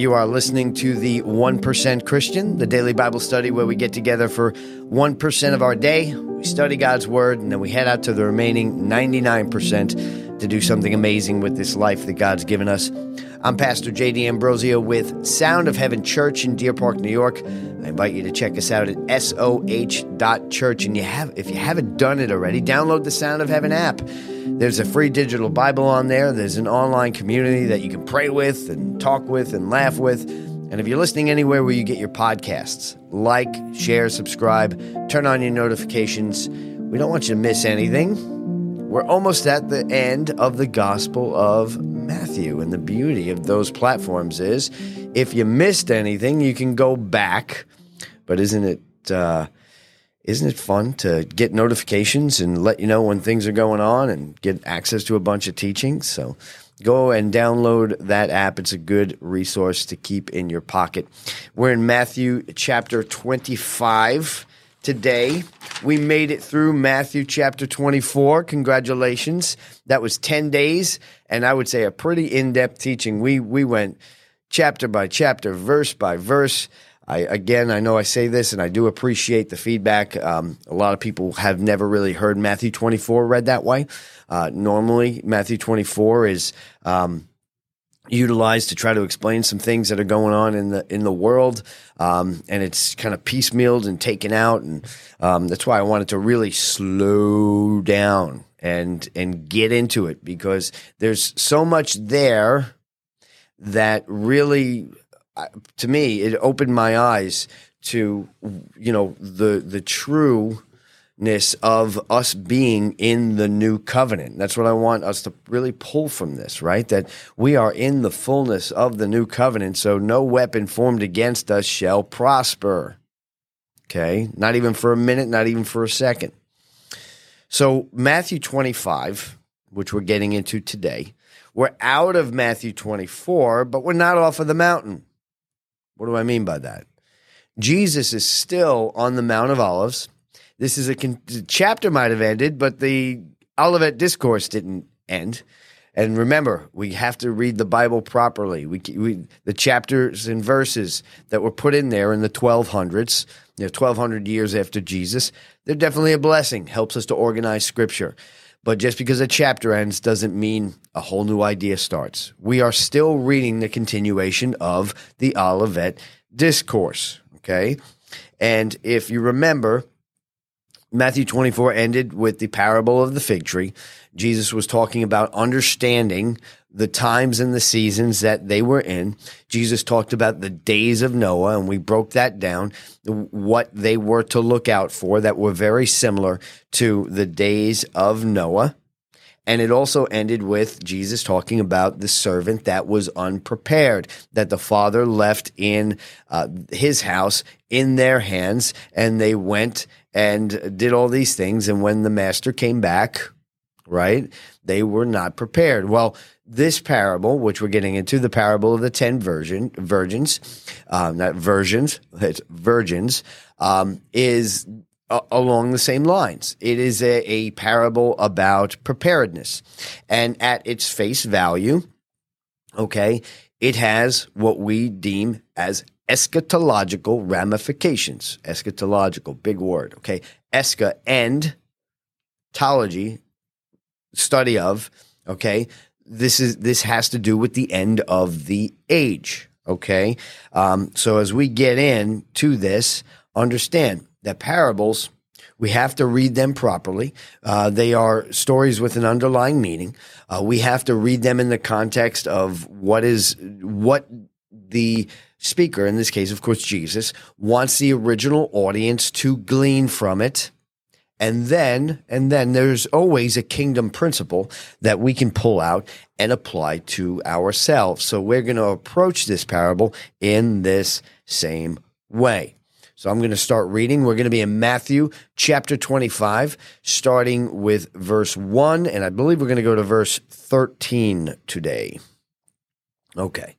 You are listening to the 1% Christian, the daily Bible study where we get together for 1% of our day. We study God's Word, and then we head out to the remaining 99% to do something amazing with this life that God's given us. I'm Pastor Jay D'Ambrosio with Sound of Heaven Church in Deer Park, New York. I invite you to check us out at soh.church. And you have, if you haven't done it already, download the Sound of Heaven app. There's a free digital Bible on there. There's an online community that you can pray with and talk with and laugh with. And if you're listening anywhere where you get your podcasts, like, share, subscribe, turn on your notifications. We don't want you to miss anything. We're almost at the end of the Gospel of Matthew. And the beauty of those platforms is if you missed anything, you can go back. But isn't it uh, isn't it fun to get notifications and let you know when things are going on and get access to a bunch of teachings? So go and download that app. It's a good resource to keep in your pocket. We're in Matthew chapter 25 today. We made it through Matthew chapter 24. Congratulations. That was 10 days and I would say a pretty in-depth teaching. We we went chapter by chapter, verse by verse. I, again, I know I say this, and I do appreciate the feedback. Um, a lot of people have never really heard Matthew 24 read that way. Uh, normally, Matthew 24 is um, utilized to try to explain some things that are going on in the in the world, um, and it's kind of piecemealed and taken out, and um, that's why I wanted to really slow down and and get into it because there's so much there that really to me it opened my eyes to you know the the trueness of us being in the new covenant. That's what i want us to really pull from this right? That we are in the fullness of the new covenant so no weapon formed against us shall prosper. Okay? Not even for a minute not even for a second. So, Matthew 25, which we're getting into today, we're out of Matthew 24, but we're not off of the mountain. What do I mean by that? Jesus is still on the Mount of Olives. This is a con- chapter might have ended, but the Olivet discourse didn't end. And remember, we have to read the Bible properly. We, we, the chapters and verses that were put in there in the 1200s, you know, 1200 years after Jesus, they're definitely a blessing. Helps us to organize Scripture. But just because a chapter ends doesn't mean a whole new idea starts. We are still reading the continuation of the Olivet discourse. Okay. And if you remember, Matthew 24 ended with the parable of the fig tree. Jesus was talking about understanding the times and the seasons that they were in. Jesus talked about the days of Noah, and we broke that down, what they were to look out for that were very similar to the days of Noah. And it also ended with Jesus talking about the servant that was unprepared, that the father left in uh, his house in their hands, and they went and did all these things. And when the master came back, right, they were not prepared. Well, this parable, which we're getting into, the parable of the ten virgin virgins, um, not versions, it's virgins, um, is a- along the same lines. It is a, a parable about preparedness, and at its face value, okay, it has what we deem as eschatological ramifications. Eschatological, big word, okay? Escha and tology, study of, okay? this is this has to do with the end of the age. Okay, um, so as we get in to this, understand that parables we have to read them properly. Uh, they are stories with an underlying meaning. Uh, we have to read them in the context of what is what the speaker, in this case, of course, Jesus, wants the original audience to glean from it and then, and then there's always a kingdom principle that we can pull out and apply to ourselves. So we're going to approach this parable in this same way. So I'm going to start reading. We're going to be in Matthew chapter 25, starting with verse 1, and I believe we're going to go to verse 13 today. Okay.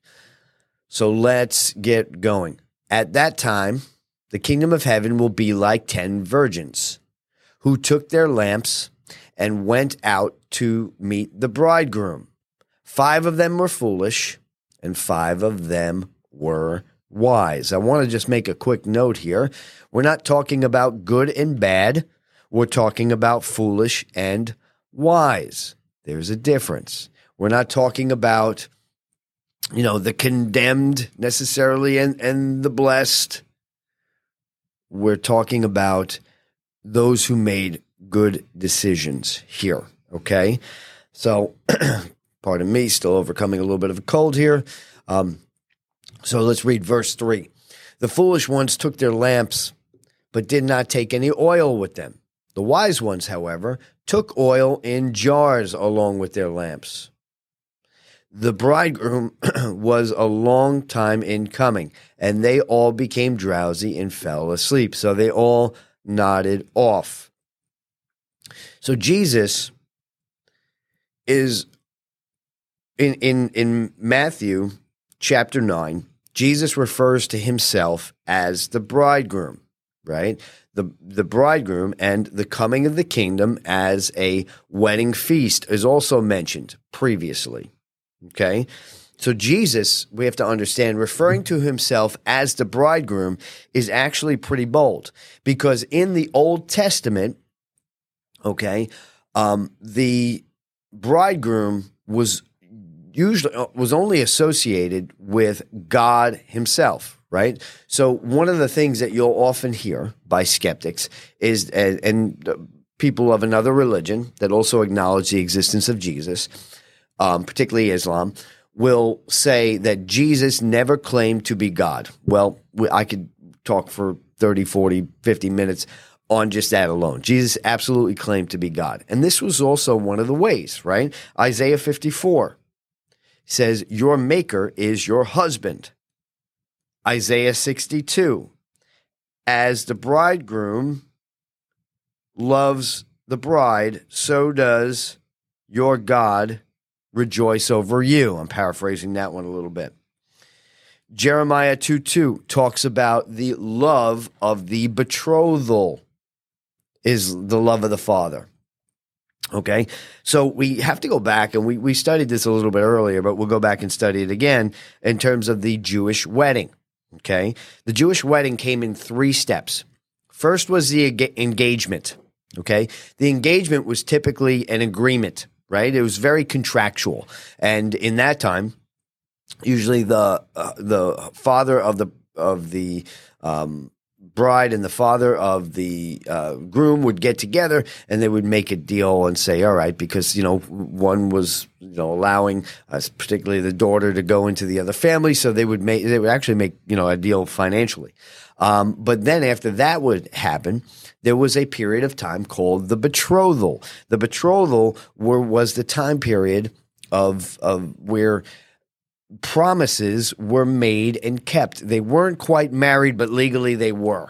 So let's get going. At that time, the kingdom of heaven will be like 10 virgins who took their lamps and went out to meet the bridegroom. Five of them were foolish, and five of them were wise. I want to just make a quick note here. We're not talking about good and bad. We're talking about foolish and wise. There's a difference. We're not talking about, you know, the condemned necessarily and, and the blessed. We're talking about those who made good decisions here. Okay. So, pardon me, still overcoming a little bit of a cold here. Um, so let's read verse 3. The foolish ones took their lamps, but did not take any oil with them. The wise ones, however, took oil in jars along with their lamps. The bridegroom was a long time in coming, and they all became drowsy and fell asleep. So they all nodded off. So Jesus is in in in Matthew chapter 9 Jesus refers to himself as the bridegroom, right? The, the bridegroom and the coming of the kingdom as a wedding feast is also mentioned previously. Okay. So Jesus, we have to understand, referring to himself as the bridegroom is actually pretty bold because in the Old Testament, okay, um, the bridegroom was usually uh, was only associated with God himself, right? So one of the things that you'll often hear by skeptics is and, and people of another religion that also acknowledge the existence of Jesus, um, particularly Islam, will say that Jesus never claimed to be God. Well, I could talk for 30, 40, 50 minutes on just that alone. Jesus absolutely claimed to be God. And this was also one of the ways, right? Isaiah 54 says, Your maker is your husband. Isaiah 62, as the bridegroom loves the bride, so does your God rejoice over you. I'm paraphrasing that one a little bit. Jeremiah 2 2 talks about the love of the betrothal is the love of the Father. Okay. So we have to go back and we, we studied this a little bit earlier, but we'll go back and study it again in terms of the Jewish wedding. Okay. The Jewish wedding came in three steps. First was the engagement. Okay. The engagement was typically an agreement, right? It was very contractual. And in that time, usually the, uh, the father of the, of the, um, bride and the father of the uh, groom would get together and they would make a deal and say, all right, because, you know, one was, you know, allowing uh, particularly the daughter to go into the other family. So they would make, they would actually make, you know, a deal financially. Um, but then after that would happen, there was a period of time called the betrothal. The betrothal were, was the time period of, of where promises were made and kept. They weren't quite married, but legally they were.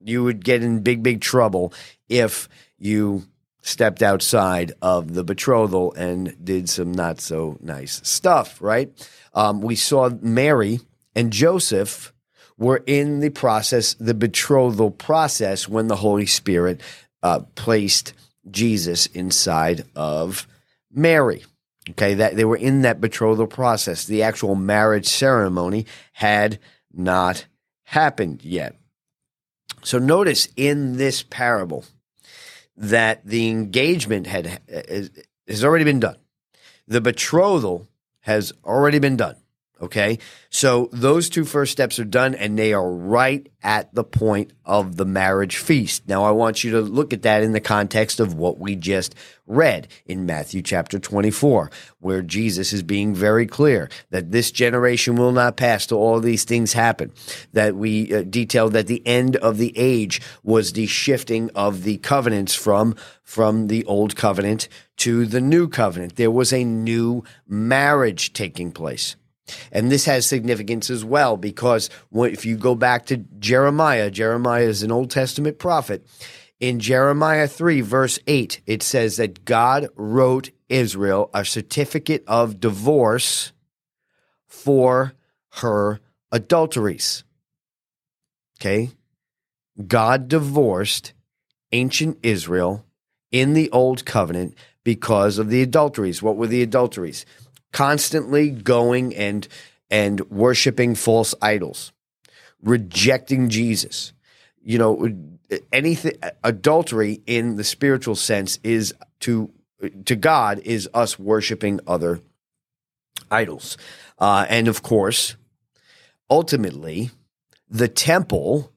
You would get in big, big trouble if you stepped outside of the betrothal and did some not so nice stuff, right? Um, we saw Mary and Joseph were in the process, the betrothal process, when the Holy Spirit uh, placed Jesus inside of Mary. Okay, that they were in that betrothal process. The actual marriage ceremony had not happened yet. So notice in this parable that the engagement had has already been done. The betrothal has already been done. Okay. So those two first steps are done and they are right at the point of the marriage feast. Now I want you to look at that in the context of what we just read in Matthew chapter 24, where Jesus is being very clear that this generation will not pass till all these things happen. That we uh, detailed that the end of the age was the shifting of the covenants from, from the old covenant to the new covenant. There was a new marriage taking place. And this has significance as well because if you go back to Jeremiah, Jeremiah is an Old Testament prophet. In Jeremiah 3, verse 8, it says that God wrote Israel a certificate of divorce for her adulteries. Okay? God divorced ancient Israel in the Old Covenant because of the adulteries. What were the adulteries? Constantly going and and worshiping false idols, rejecting Jesus. You know, anything adultery in the spiritual sense is to to God is us worshiping other idols. Uh, and of course, ultimately, the temple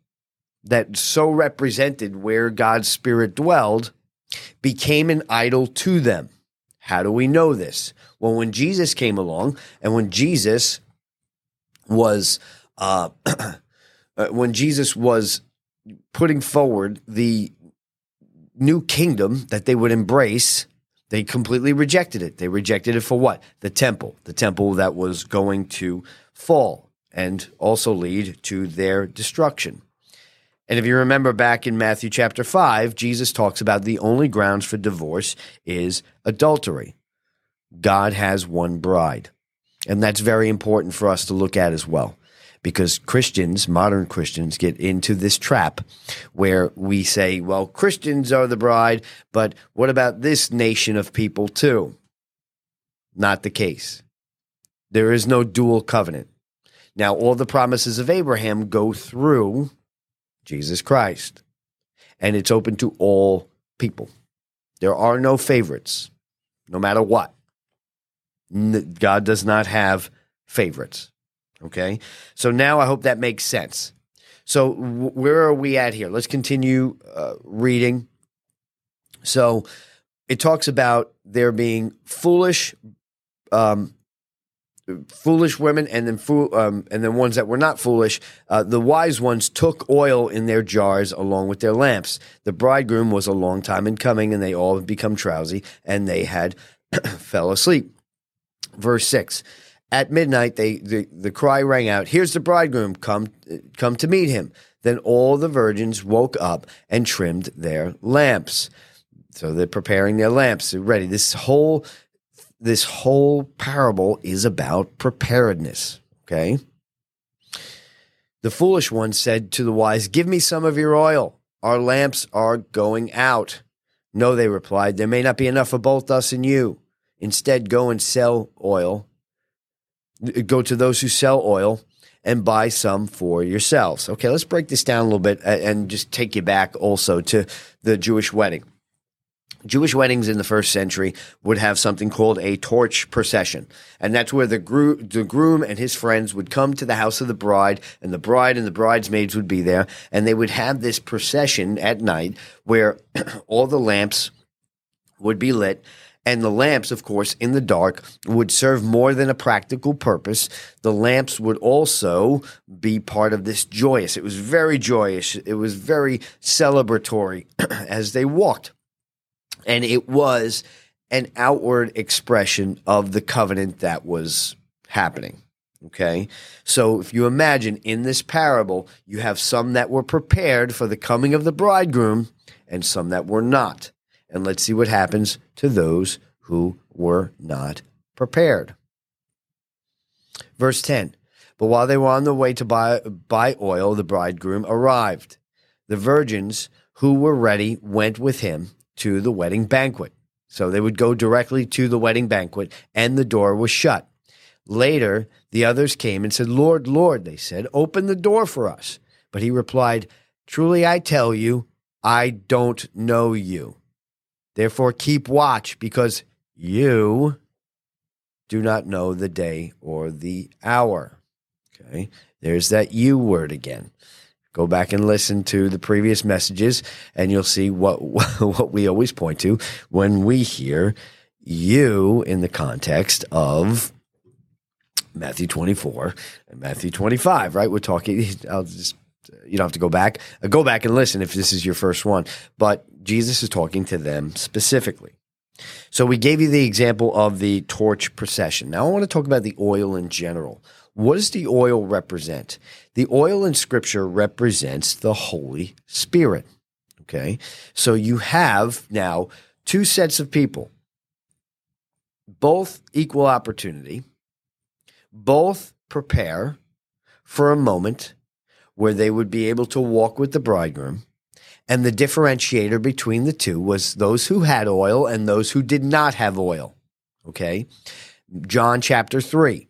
that so represented where God's Spirit dwelled became an idol to them. How do we know this? Well, when Jesus came along, and when Jesus was, uh, uh, when Jesus was putting forward the new kingdom that they would embrace, they completely rejected it. They rejected it for what? The temple, the temple that was going to fall and also lead to their destruction. And if you remember back in Matthew chapter 5, Jesus talks about the only grounds for divorce is adultery. God has one bride. And that's very important for us to look at as well. Because Christians, modern Christians, get into this trap where we say, well, Christians are the bride, but what about this nation of people too? Not the case. There is no dual covenant. Now, all the promises of Abraham go through Jesus Christ. And it's open to all people. There are no favorites, no matter what. God does not have favorites. Okay. So now I hope that makes sense. So, where are we at here? Let's continue uh, reading. So, it talks about there being foolish um, foolish women and then fool, um, and then ones that were not foolish. Uh, the wise ones took oil in their jars along with their lamps. The bridegroom was a long time in coming, and they all had become drowsy, and they had fell asleep. Verse six. At midnight, they the, the cry rang out, "Here's the bridegroom! Come, come to meet him!" Then all the virgins woke up and trimmed their lamps. So they're preparing their lamps. They're ready. This whole this whole parable is about preparedness. Okay. The foolish one said to the wise, Give me some of your oil. Our lamps are going out. No, they replied, There may not be enough for both us and you. Instead, go and sell oil. Go to those who sell oil and buy some for yourselves. Okay, let's break this down a little bit and just take you back also to the Jewish wedding. Jewish weddings in the first century would have something called a torch procession. And that's where the, gro- the groom and his friends would come to the house of the bride, and the bride and the bridesmaids would be there. And they would have this procession at night where all the lamps would be lit. And the lamps, of course, in the dark would serve more than a practical purpose. The lamps would also be part of this joyous. It was very joyous. It was very celebratory as they walked and it was an outward expression of the covenant that was happening. Okay. So if you imagine in this parable, you have some that were prepared for the coming of the bridegroom and some that were not. And let's see what happens to those who were not prepared. Verse 10 But while they were on the way to buy, buy oil, the bridegroom arrived. The virgins who were ready went with him to the wedding banquet. So they would go directly to the wedding banquet, and the door was shut. Later, the others came and said, Lord, Lord, they said, open the door for us. But he replied, Truly I tell you, I don't know you. Therefore keep watch, because you do not know the day or the hour. Okay, there's that you word again. Go back and listen to the previous messages, and you'll see what what we always point to when we hear you in the context of Matthew 24 and Matthew 25, right? We're talking, I'll just, you don't have to go back. Go back and listen if this is your first one. But Jesus is talking to them specifically. So we gave you the example of the torch procession. Now I want to talk about the oil in general. What does the oil represent? The oil in Scripture represents the Holy Spirit. Okay. So you have now two sets of people, both equal opportunity, both prepare for a moment where they would be able to walk with the bridegroom. And the differentiator between the two was those who had oil and those who did not have oil. Okay. John chapter 3.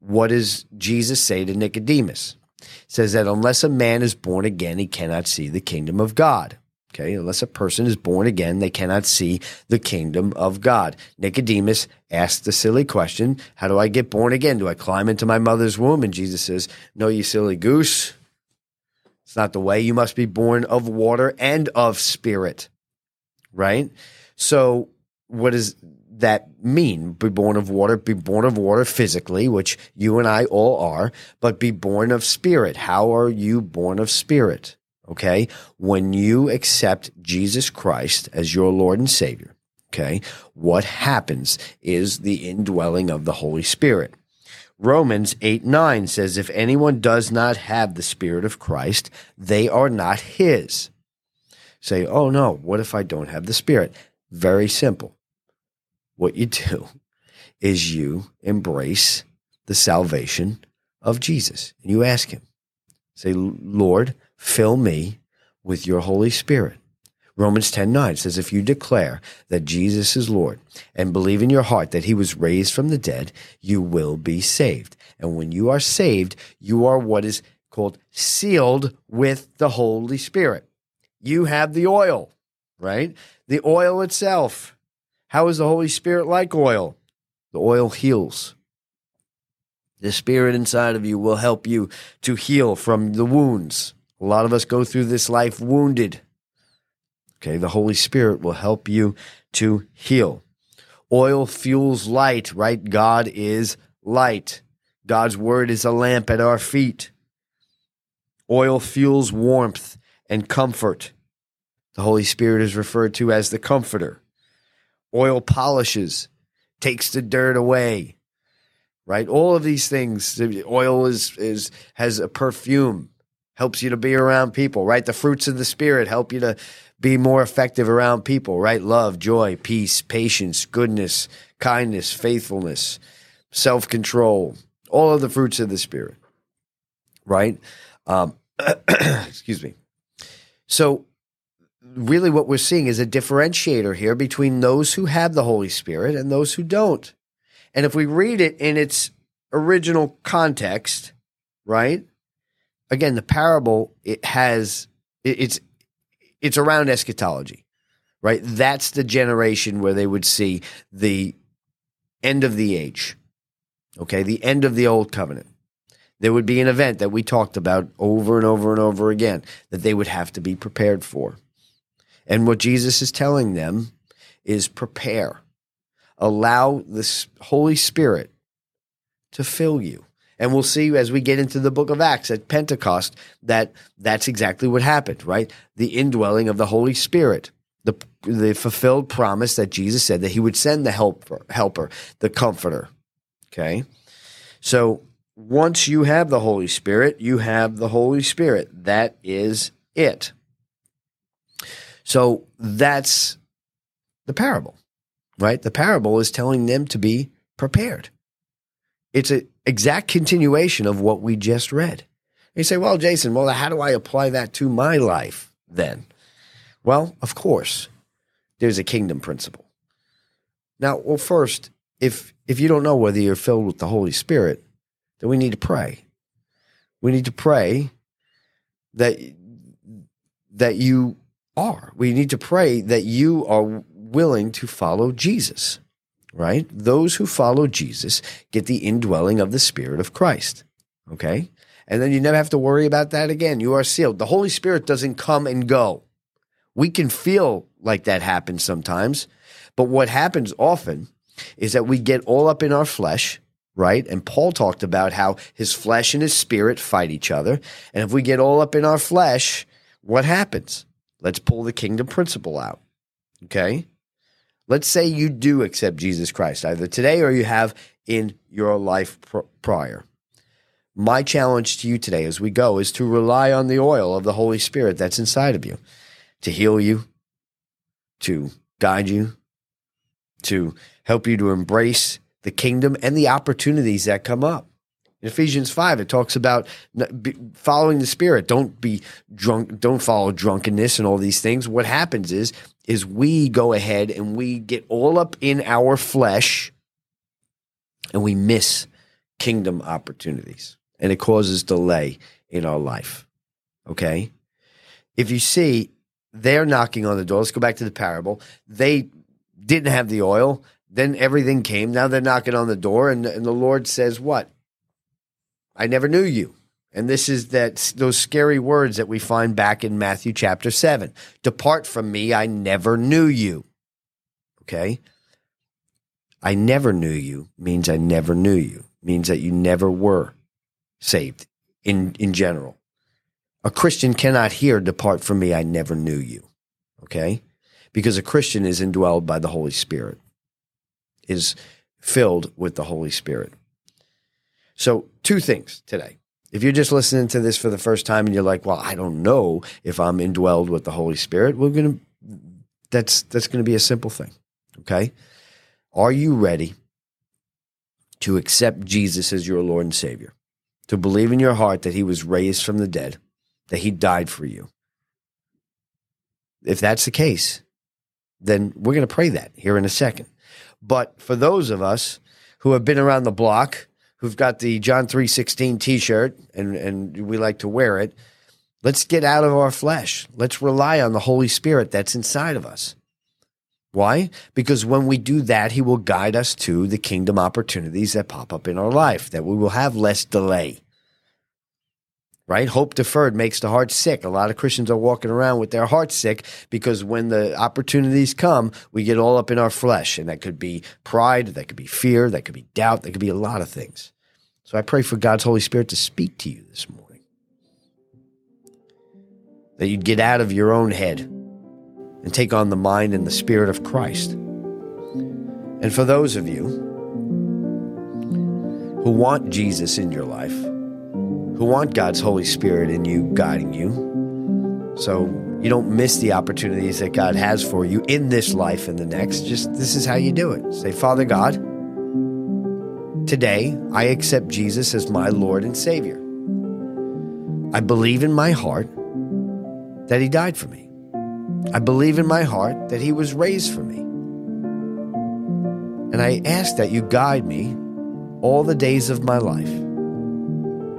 what does Jesus say to Nicodemus? He says that unless a man is born again, he cannot see the kingdom of God. Okay, unless a person is born again, they cannot see the kingdom of God. Nicodemus asked the silly question How do I get born again? Do I climb into my mother's womb? And Jesus says, No, you silly goose. It's not the way. You must be born of water and of spirit. Right? So, what does that mean? Be born of water, be born of water physically, which you and I all are, but be born of spirit. How are you born of spirit? Okay. When you accept Jesus Christ as your Lord and Savior, okay, what happens is the indwelling of the Holy Spirit. Romans 8 9 says, If anyone does not have the Spirit of Christ, they are not his. Say, oh no, what if I don't have the Spirit? Very simple. What you do is you embrace the salvation of Jesus and you ask Him, say, Lord, fill me with your Holy Spirit. Romans 10 9 says, If you declare that Jesus is Lord and believe in your heart that he was raised from the dead, you will be saved. And when you are saved, you are what is called sealed with the Holy Spirit. You have the oil, right? The oil itself. How is the Holy Spirit like oil? The oil heals. The Spirit inside of you will help you to heal from the wounds. A lot of us go through this life wounded. Okay, the Holy Spirit will help you to heal. Oil fuels light, right? God is light. God's word is a lamp at our feet. Oil fuels warmth and comfort. The Holy Spirit is referred to as the comforter. Oil polishes, takes the dirt away. Right? All of these things. Oil is is has a perfume helps you to be around people, right? The fruits of the Spirit help you to be more effective around people, right? Love, joy, peace, patience, goodness, kindness, faithfulness, self control, all of the fruits of the Spirit, right? Um, excuse me. So, really, what we're seeing is a differentiator here between those who have the Holy Spirit and those who don't. And if we read it in its original context, right? Again, the parable it has it, it's it's around eschatology, right? That's the generation where they would see the end of the age, okay, the end of the old covenant. There would be an event that we talked about over and over and over again that they would have to be prepared for. And what Jesus is telling them is prepare. Allow the Holy Spirit to fill you. And we'll see as we get into the book of Acts at Pentecost that that's exactly what happened, right? The indwelling of the Holy Spirit, the, the fulfilled promise that Jesus said that he would send the helper, helper, the comforter. Okay. So once you have the Holy Spirit, you have the Holy Spirit. That is it. So that's the parable, right? The parable is telling them to be prepared. It's an exact continuation of what we just read. You say, well, Jason, well, how do I apply that to my life then? Well, of course, there's a kingdom principle. Now, well, first, if if you don't know whether you're filled with the Holy Spirit, then we need to pray. We need to pray that that you are. We need to pray that you are willing to follow Jesus right? Those who follow Jesus get the indwelling of the Spirit of Christ. Okay? And then you never have to worry about that again. You are sealed. The Holy Spirit doesn't come and go. We can feel like that happens sometimes, but what happens often is that we get all up in our flesh, right? And Paul talked about how his flesh and his spirit fight each other. And if we get all up in our flesh, what happens? Let's pull the kingdom principle out. Okay? Let's say you do accept Jesus Christ, either today or you have in your life pr- prior. My challenge to you today as we go is to rely on the oil of the Holy Spirit that's inside of you to heal you, to guide you, to help you to embrace the kingdom and the opportunities that come up. In Ephesians 5, it talks about following the Spirit. Don't be drunk, don't follow drunkenness and all these things. What happens is is we go ahead and we get all up in our flesh and we miss kingdom opportunities and it causes delay in our life. Okay? If you see they're knocking on the door, let's go back to the parable. They didn't have the oil, then everything came. Now they're knocking on the door, and, and the Lord says, What? I never knew you. And this is that those scary words that we find back in Matthew chapter 7. Depart from me, I never knew you. Okay? I never knew you means I never knew you. Means that you never were saved in in general. A Christian cannot hear depart from me, I never knew you. Okay? Because a Christian is indwelled by the Holy Spirit. Is filled with the Holy Spirit. So, two things today. If you're just listening to this for the first time and you're like, "Well, I don't know if I'm indwelled with the Holy Spirit," we're going to that's that's going to be a simple thing. Okay? Are you ready to accept Jesus as your Lord and Savior? To believe in your heart that he was raised from the dead, that he died for you? If that's the case, then we're going to pray that here in a second. But for those of us who have been around the block who've got the John 3:16 t-shirt and and we like to wear it, let's get out of our flesh. Let's rely on the Holy Spirit that's inside of us. Why? Because when we do that, he will guide us to the kingdom opportunities that pop up in our life, that we will have less delay. Right? Hope deferred makes the heart sick. A lot of Christians are walking around with their heart sick because when the opportunities come, we get all up in our flesh. And that could be pride, that could be fear, that could be doubt, that could be a lot of things. So I pray for God's Holy Spirit to speak to you this morning. That you'd get out of your own head and take on the mind and the spirit of Christ. And for those of you who want Jesus in your life, who want God's Holy Spirit in you guiding you, so you don't miss the opportunities that God has for you in this life and the next, just this is how you do it. Say, Father God, Today, I accept Jesus as my Lord and Savior. I believe in my heart that He died for me. I believe in my heart that He was raised for me. And I ask that you guide me all the days of my life.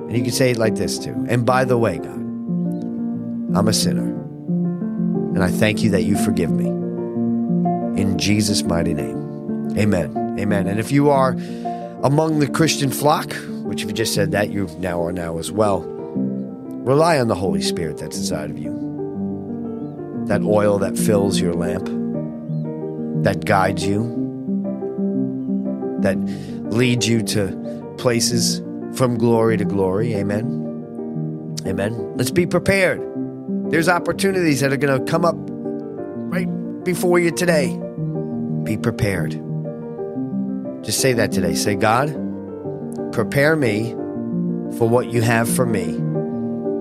And you can say it like this too. And by the way, God, I'm a sinner. And I thank you that you forgive me. In Jesus' mighty name. Amen. Amen. And if you are among the Christian flock, which if you just said that, you now are now as well. Rely on the Holy Spirit that's inside of you. That oil that fills your lamp, that guides you, that leads you to places from glory to glory. Amen. Amen. Let's be prepared. There's opportunities that are going to come up right before you today. Be prepared. Just say that today. Say, God, prepare me for what you have for me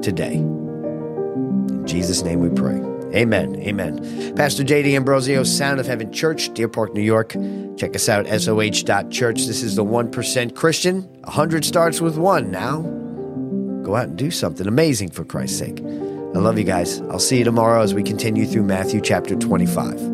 today. In Jesus' name we pray. Amen. Amen. Pastor Jay D'Ambrosio, Sound of Heaven Church, Deer Park, New York. Check us out, soh.church. This is the 1% Christian. 100 starts with one. Now, go out and do something amazing for Christ's sake. I love you guys. I'll see you tomorrow as we continue through Matthew chapter 25.